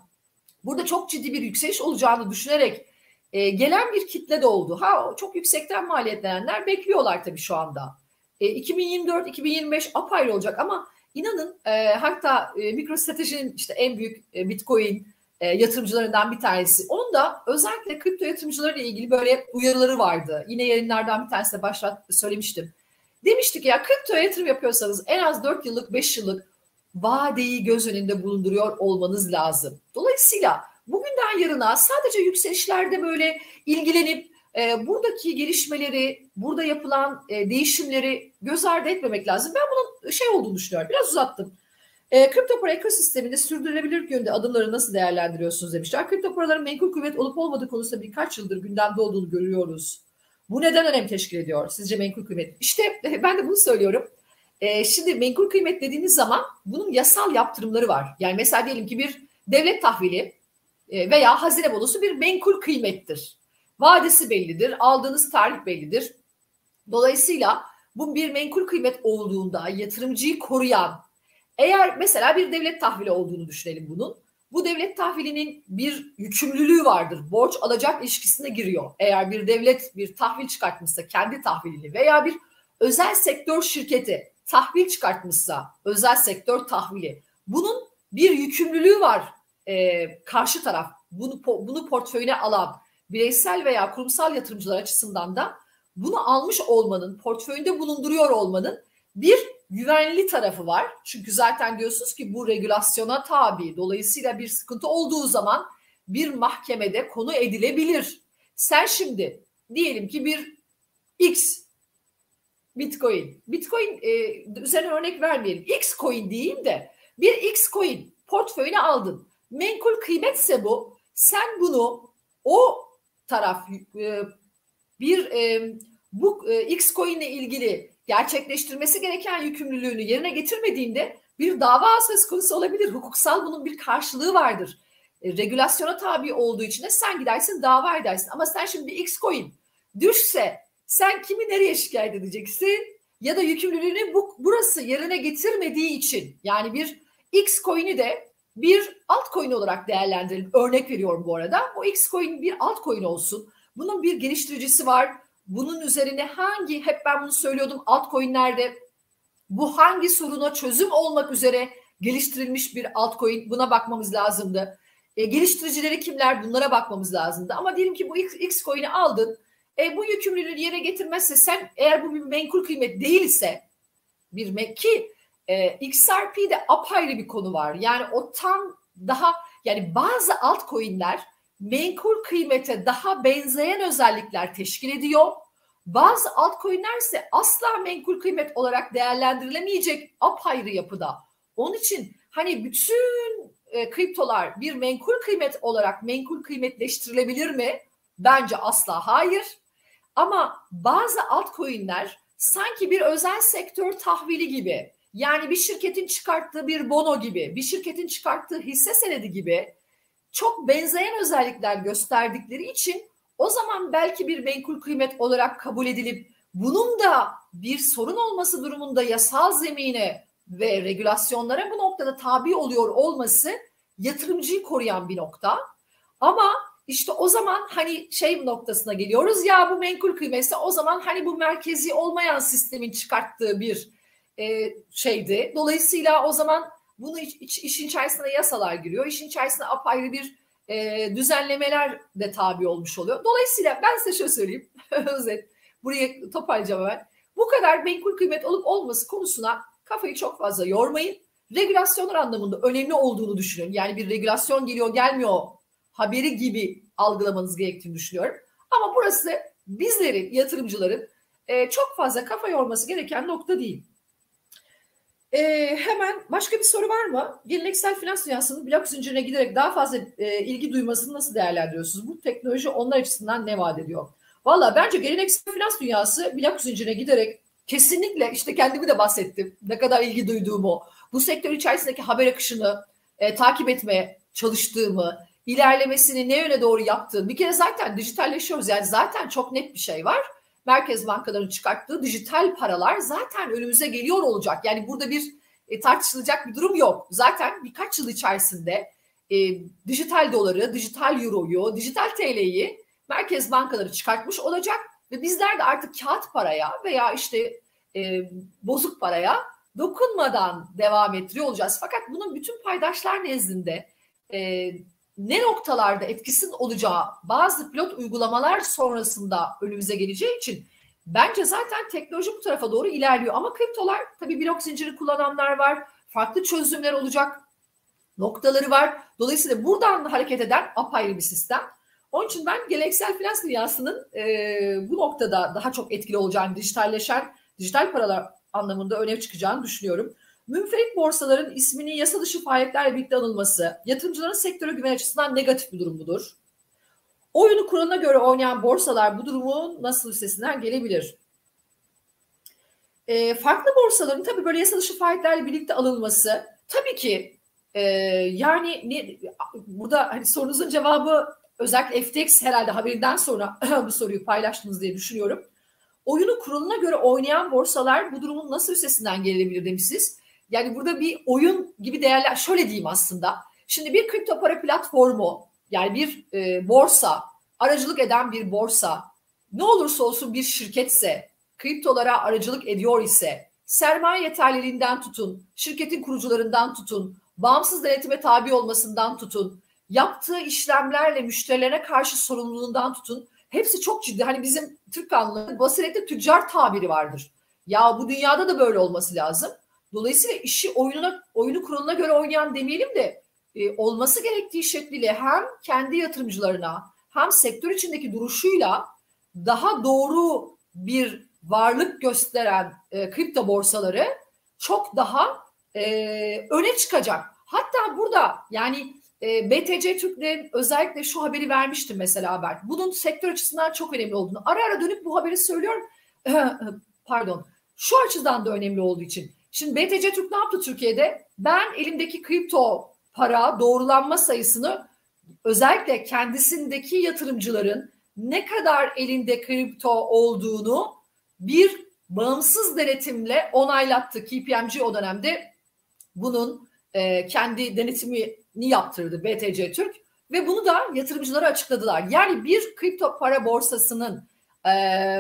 burada çok ciddi bir yükseliş olacağını düşünerek e, gelen bir kitle de oldu. Ha çok yüksekten maliyetlenenler bekliyorlar tabii şu anda. E, 2024-2025 apayrı olacak ama inanın e, hatta e, MicroStrategy'nin işte en büyük e, Bitcoin e, yatırımcılarından bir tanesi. Onda özellikle kripto yatırımcılarıyla ilgili böyle uyarıları vardı. Yine yayınlardan bir tanesinde başlat söylemiştim. Demiştik ya kripto yatırım yapıyorsanız en az 4 yıllık 5 yıllık vadeyi göz önünde bulunduruyor olmanız lazım. Dolayısıyla bugünden yarına sadece yükselişlerde böyle ilgilenip e, buradaki gelişmeleri, burada yapılan e, değişimleri göz ardı etmemek lazım. Ben bunun şey olduğunu düşünüyorum. Biraz uzattım. E, kripto para ekosisteminde sürdürülebilir yönde adımları nasıl değerlendiriyorsunuz demişler. Kripto paraların menkul kıymet olup olmadığı konusunda birkaç yıldır gündemde olduğunu görüyoruz. Bu neden önem teşkil ediyor sizce menkul kıymet? İşte ben de bunu söylüyorum. E, şimdi menkul kıymet dediğiniz zaman bunun yasal yaptırımları var. Yani mesela diyelim ki bir devlet tahvili veya hazine bonosu bir menkul kıymettir. Vadesi bellidir, aldığınız tarih bellidir. Dolayısıyla bu bir menkul kıymet olduğunda yatırımcıyı koruyan eğer mesela bir devlet tahvili olduğunu düşünelim bunun. Bu devlet tahvilinin bir yükümlülüğü vardır. Borç alacak ilişkisine giriyor. Eğer bir devlet bir tahvil çıkartmışsa kendi tahvilini veya bir özel sektör şirketi tahvil çıkartmışsa özel sektör tahvili bunun bir yükümlülüğü var e, karşı taraf bunu bunu portföyüne alan bireysel veya kurumsal yatırımcılar açısından da bunu almış olmanın portföyünde bulunduruyor olmanın bir güvenli tarafı var. Çünkü zaten diyorsunuz ki bu regülasyona tabi. Dolayısıyla bir sıkıntı olduğu zaman bir mahkemede konu edilebilir. Sen şimdi diyelim ki bir X Bitcoin. Bitcoin e, üzerine örnek vermeyelim. X coin diyeyim de bir X coin portföyüne aldın. Menkul kıymetse bu. Sen bunu o taraf e, bir e, bu e, X coin ile ilgili gerçekleştirmesi gereken yükümlülüğünü yerine getirmediğinde bir dava söz konusu olabilir. Hukuksal bunun bir karşılığı vardır. E, regülasyona tabi olduğu için de sen gidersin dava edersin. Ama sen şimdi X coin düşse sen kimi nereye şikayet edeceksin? Ya da yükümlülüğünü bu, burası yerine getirmediği için yani bir X coin'i de bir altcoin olarak değerlendirelim. Örnek veriyorum bu arada. O X coin bir altcoin olsun. Bunun bir geliştiricisi var bunun üzerine hangi hep ben bunu söylüyordum altcoin'lerde bu hangi soruna çözüm olmak üzere geliştirilmiş bir altcoin buna bakmamız lazımdı. E, geliştiricileri kimler bunlara bakmamız lazımdı. Ama diyelim ki bu X, X coin'i aldın. E, bu yükümlülüğü yere getirmezse sen eğer bu bir menkul kıymet değilse bir ki e, XRP'de apayrı bir konu var. Yani o tam daha yani bazı altcoin'ler menkul kıymete daha benzeyen özellikler teşkil ediyor. Bazı altcoin'ler ise asla menkul kıymet olarak değerlendirilemeyecek apayrı yapıda. Onun için hani bütün e, kriptolar bir menkul kıymet olarak menkul kıymetleştirilebilir mi? Bence asla hayır. Ama bazı altcoin'ler sanki bir özel sektör tahvili gibi yani bir şirketin çıkarttığı bir bono gibi, bir şirketin çıkarttığı hisse senedi gibi çok benzeyen özellikler gösterdikleri için o zaman belki bir menkul kıymet olarak kabul edilip bunun da bir sorun olması durumunda yasal zemine ve regülasyonlara bu noktada tabi oluyor olması yatırımcıyı koruyan bir nokta. Ama işte o zaman hani şey noktasına geliyoruz ya bu menkul kıymetse o zaman hani bu merkezi olmayan sistemin çıkarttığı bir e, şeydi. Dolayısıyla o zaman bunu iç, iç, işin içerisine yasalar giriyor. İşin içerisine apayrı bir e, düzenlemeler de tabi olmuş oluyor. Dolayısıyla ben size şöyle söyleyeyim. Özet. Buraya toparlayacağım hemen. Bu kadar menkul kıymet olup olması konusuna kafayı çok fazla yormayın. Regülasyonlar anlamında önemli olduğunu düşünün. Yani bir regülasyon geliyor gelmiyor haberi gibi algılamanız gerektiğini düşünüyorum. Ama burası bizlerin, yatırımcıların e, çok fazla kafa yorması gereken nokta değil. E, hemen başka bir soru var mı? Geleneksel finans dünyasının blok zincirine giderek daha fazla e, ilgi duymasını nasıl değerlendiriyorsunuz? Bu teknoloji onlar açısından ne vaat ediyor? Valla bence geleneksel finans dünyası blok zincirine giderek kesinlikle işte kendimi de bahsettim. Ne kadar ilgi duyduğumu, bu sektör içerisindeki haber akışını e, takip etmeye çalıştığımı, ilerlemesini ne yöne doğru yaptığımı. Bir kere zaten dijitalleşiyoruz. Yani zaten çok net bir şey var merkez bankalarının çıkarttığı dijital paralar zaten önümüze geliyor olacak. Yani burada bir e, tartışılacak bir durum yok. Zaten birkaç yıl içerisinde e, dijital doları, dijital euroyu, dijital TL'yi merkez bankaları çıkartmış olacak ve bizler de artık kağıt paraya veya işte e, bozuk paraya dokunmadan devam ettiriyor olacağız. Fakat bunun bütün paydaşlar nezdinde e, ne noktalarda etkisinin olacağı bazı pilot uygulamalar sonrasında önümüze geleceği için bence zaten teknoloji bu tarafa doğru ilerliyor. Ama kriptolar tabii blok zinciri kullananlar var. Farklı çözümler olacak noktaları var. Dolayısıyla buradan hareket eden apayrı bir sistem. Onun için ben geleneksel finans dünyasının e, bu noktada daha çok etkili olacağını, dijitalleşen, dijital paralar anlamında öne çıkacağını düşünüyorum. Münferit borsaların isminin yasa dışı faaliyetlerle birlikte anılması yatırımcıların sektöre güven açısından negatif bir durum mudur? Oyunu kuralına göre oynayan borsalar bu durumun nasıl üstesinden gelebilir? E, farklı borsaların tabii böyle yasa dışı faaliyetlerle birlikte alınması tabii ki e, yani ne, burada hani sorunuzun cevabı özellikle FTX herhalde haberinden sonra bu soruyu paylaştınız diye düşünüyorum. oyunu kuruluna göre oynayan borsalar bu durumun nasıl üstesinden gelebilir demişsiniz. Yani burada bir oyun gibi değerler şöyle diyeyim aslında. Şimdi bir kripto para platformu yani bir e, borsa aracılık eden bir borsa ne olursa olsun bir şirketse kriptolara aracılık ediyor ise sermaye yeterliliğinden tutun, şirketin kurucularından tutun, bağımsız denetime tabi olmasından tutun, yaptığı işlemlerle müşterilerine karşı sorumluluğundan tutun. Hepsi çok ciddi. Hani bizim Türk kanunlarında basiretli tüccar tabiri vardır. Ya bu dünyada da böyle olması lazım. Dolayısıyla işi oyununa, oyunu kuruluna göre oynayan demeyelim de e, olması gerektiği şekliyle hem kendi yatırımcılarına hem sektör içindeki duruşuyla daha doğru bir varlık gösteren e, kripto borsaları çok daha e, öne çıkacak. Hatta burada yani e, BTC Türk'le özellikle şu haberi vermiştim mesela haber. Bunun sektör açısından çok önemli olduğunu. Ara ara dönüp bu haberi söylüyorum. Pardon. Şu açıdan da önemli olduğu için. Şimdi BTC Türk ne yaptı Türkiye'de? Ben elimdeki kripto para doğrulanma sayısını özellikle kendisindeki yatırımcıların ne kadar elinde kripto olduğunu bir bağımsız denetimle onaylattı. KPMG o dönemde bunun e, kendi denetimini yaptırdı BTC Türk ve bunu da yatırımcılara açıkladılar. Yani bir kripto para borsasının e,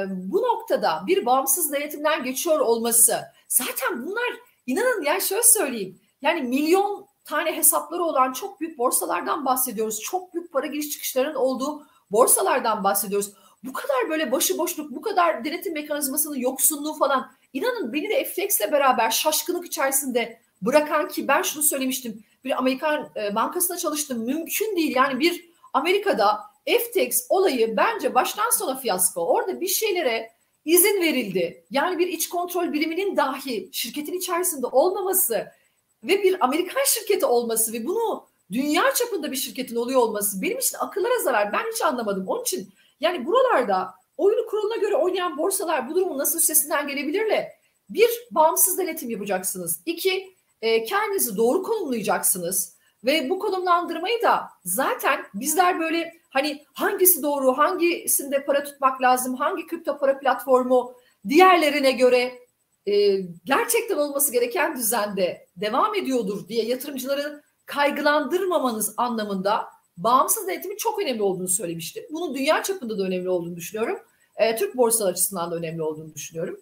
bu noktada bir bağımsız denetimden geçiyor olması zaten bunlar inanın yani şöyle söyleyeyim yani milyon tane hesapları olan çok büyük borsalardan bahsediyoruz. Çok büyük para giriş çıkışlarının olduğu borsalardan bahsediyoruz. Bu kadar böyle başıboşluk, bu kadar denetim mekanizmasının yoksunluğu falan inanın beni de FTX'le beraber şaşkınlık içerisinde bırakan ki ben şunu söylemiştim. Bir Amerikan e, bankasında çalıştım. Mümkün değil. Yani bir Amerika'da FTX olayı bence baştan sona fiyasko. Orada bir şeylere izin verildi. Yani bir iç kontrol biriminin dahi şirketin içerisinde olmaması ve bir Amerikan şirketi olması ve bunu dünya çapında bir şirketin oluyor olması benim için akıllara zarar. Ben hiç anlamadım. Onun için yani buralarda oyunu kuruluna göre oynayan borsalar bu durumun nasıl üstesinden gelebilirler? Bir, bağımsız denetim yapacaksınız. İki, e, kendinizi doğru konumlayacaksınız. Ve bu konumlandırmayı da zaten bizler böyle hani hangisi doğru, hangisinde para tutmak lazım, hangi kripto para platformu diğerlerine göre e, gerçekten olması gereken düzende devam ediyordur diye yatırımcıları kaygılandırmamanız anlamında bağımsız denetimin çok önemli olduğunu söylemiştim. Bunun dünya çapında da önemli olduğunu düşünüyorum. E, Türk borsalar açısından da önemli olduğunu düşünüyorum.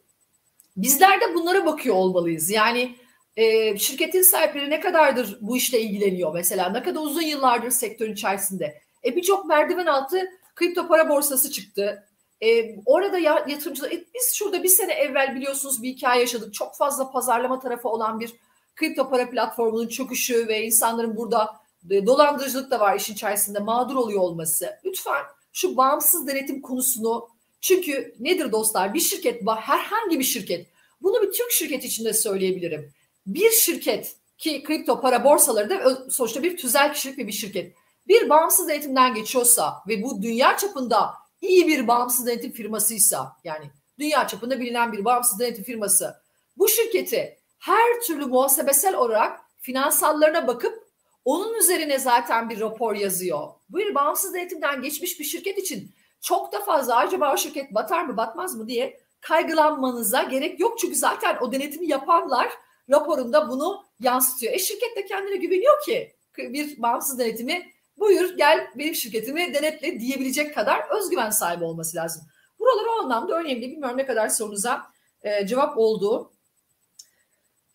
Bizler de bunlara bakıyor olmalıyız. Yani e, şirketin sahipleri ne kadardır bu işle ilgileniyor mesela ne kadar uzun yıllardır sektörün içerisinde. E, Birçok merdiven altı kripto para borsası çıktı. E, orada yatırımcılar e, biz şurada bir sene evvel biliyorsunuz bir hikaye yaşadık. Çok fazla pazarlama tarafı olan bir kripto para platformunun çöküşü ve insanların burada e, dolandırıcılık da var işin içerisinde mağdur oluyor olması. Lütfen şu bağımsız denetim konusunu çünkü nedir dostlar bir şirket herhangi bir şirket bunu bir Türk şirket içinde söyleyebilirim. Bir şirket ki kripto para borsaları da sonuçta bir tüzel kişilik ve bir şirket bir bağımsız denetimden geçiyorsa ve bu dünya çapında iyi bir bağımsız denetim firmasıysa yani dünya çapında bilinen bir bağımsız denetim firması bu şirketi her türlü muhasebesel olarak finansallarına bakıp onun üzerine zaten bir rapor yazıyor. Bu bir bağımsız denetimden geçmiş bir şirket için çok da fazla acaba o şirket batar mı batmaz mı diye kaygılanmanıza gerek yok. Çünkü zaten o denetimi yapanlar raporunda bunu yansıtıyor. E şirket de kendine güveniyor ki bir bağımsız denetimi buyur gel benim şirketimi denetle diyebilecek kadar özgüven sahibi olması lazım. Buralar o anlamda önemli. Bilmiyorum ne kadar sorunuza e, cevap oldu.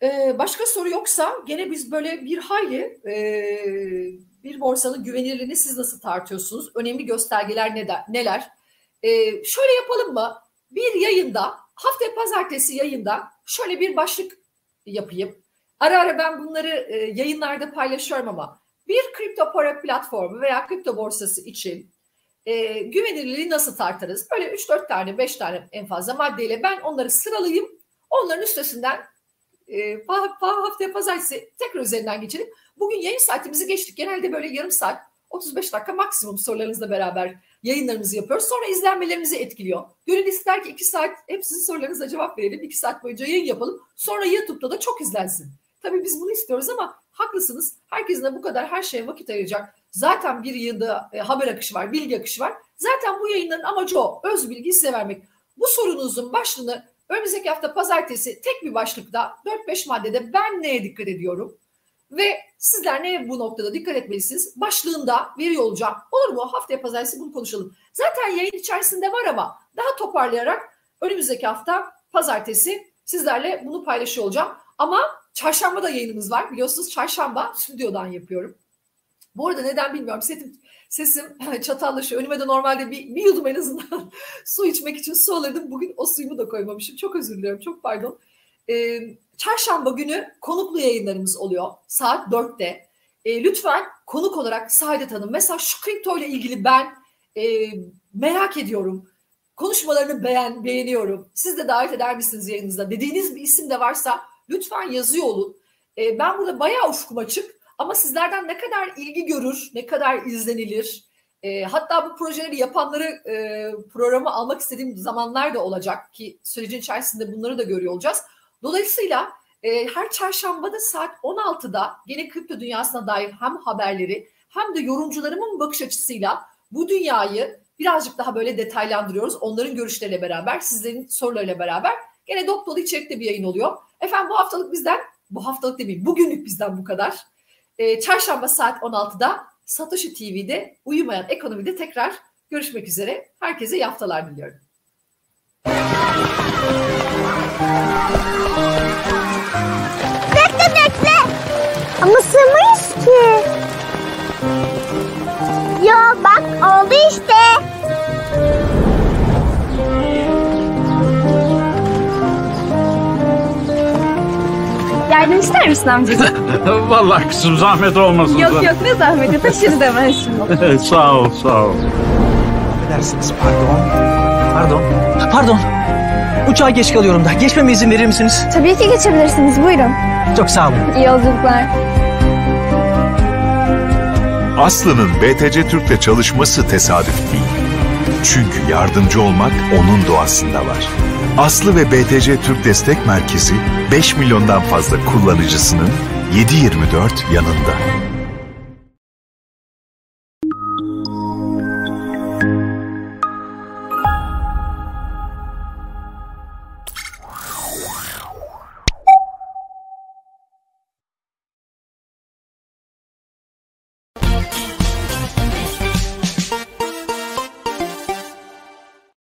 Ee, başka soru yoksa gene biz böyle bir hayli e, bir borsanın güvenilirliğini siz nasıl tartıyorsunuz? Önemli göstergeler ne neler? E, şöyle yapalım mı? Bir yayında hafta pazartesi yayında şöyle bir başlık yapayım. Ara ara ben bunları e, yayınlarda paylaşıyorum ama bir kripto para platformu veya kripto borsası için e, güvenilirliği nasıl tartarız? Böyle 3-4 tane 5 tane en fazla maddeyle ben onları sıralayayım. Onların üstesinden e, haftaya pazartesi tekrar üzerinden geçelim. Bugün yayın saatimizi geçtik. Genelde böyle yarım saat 35 dakika maksimum sorularınızla beraber yayınlarımızı yapıyoruz. Sonra izlenmelerimizi etkiliyor. Gönül ister ki 2 saat hep sizin sorularınıza cevap verelim. 2 saat boyunca yayın yapalım. Sonra YouTube'da da çok izlensin. Tabii biz bunu istiyoruz ama haklısınız. Herkesin de bu kadar her şeye vakit ayıracak. Zaten bir yılda e, haber akışı var, bilgi akışı var. Zaten bu yayınların amacı o. Öz bilgiyi size vermek. Bu sorunuzun başlığını önümüzdeki hafta pazartesi tek bir başlıkta 4-5 maddede ben neye dikkat ediyorum? Ve sizler neye bu noktada dikkat etmelisiniz? Başlığında veriyor olacağım. Olur mu? Haftaya pazartesi bunu konuşalım. Zaten yayın içerisinde var ama daha toparlayarak önümüzdeki hafta pazartesi sizlerle bunu paylaşıyor olacağım. Ama çarşamba da yayınımız var. Biliyorsunuz çarşamba stüdyodan yapıyorum. Bu arada neden bilmiyorum. Sesim, sesim çatallaşıyor. Önüme de normalde bir, bir yudum en azından su içmek için su alırdım. Bugün o suyumu da koymamışım. Çok özür diliyorum. Çok pardon. Ee, çarşamba günü konuklu yayınlarımız oluyor. Saat 4'te. E, lütfen konuk olarak Saadet Hanım mesela şu kripto ile ilgili ben e, merak ediyorum. Konuşmalarını beğen, beğeniyorum. Siz de davet eder misiniz yayınınızda? Dediğiniz bir isim de varsa lütfen yazıyor olun. E, ben burada bayağı ufkum açık ama sizlerden ne kadar ilgi görür, ne kadar izlenilir, e, hatta bu projeleri yapanları e, programa almak istediğim zamanlar da olacak ki sürecin içerisinde bunları da görüyor olacağız. Dolayısıyla e, her çarşambada saat 16'da yine kripto dünyasına dair hem haberleri hem de yorumcularımın bakış açısıyla bu dünyayı birazcık daha böyle detaylandırıyoruz. Onların görüşleriyle beraber, sizlerin sorularıyla beraber gene dop dolu içerikte bir yayın oluyor. Efendim bu haftalık bizden, bu haftalık demeyeyim bugünlük bizden bu kadar. E, çarşamba saat 16'da Satoshi TV'de Uyumayan Ekonomi'de tekrar görüşmek üzere. Herkese iyi haftalar diliyorum. Bekle bekle. Ama sığmayız ki. Ya bak oldu işte. Yardım ister misin amcacığım? Vallahi kızım zahmet olmasın. yok yok ne zahmeti taşırız hemen şimdi. sağ ol, sağ ol. Affedersiniz pardon. Pardon. Pardon. Uçağa geç kalıyorum da. Geçmeme izin verir misiniz? Tabii ki geçebilirsiniz buyurun. Çok sağ olun. İyi yolculuklar. Aslı'nın BTC Türk'le çalışması tesadüf değil. Çünkü yardımcı olmak onun doğasında var. Aslı ve BTC Türk Destek Merkezi 5 milyondan fazla kullanıcısının 7/24 yanında.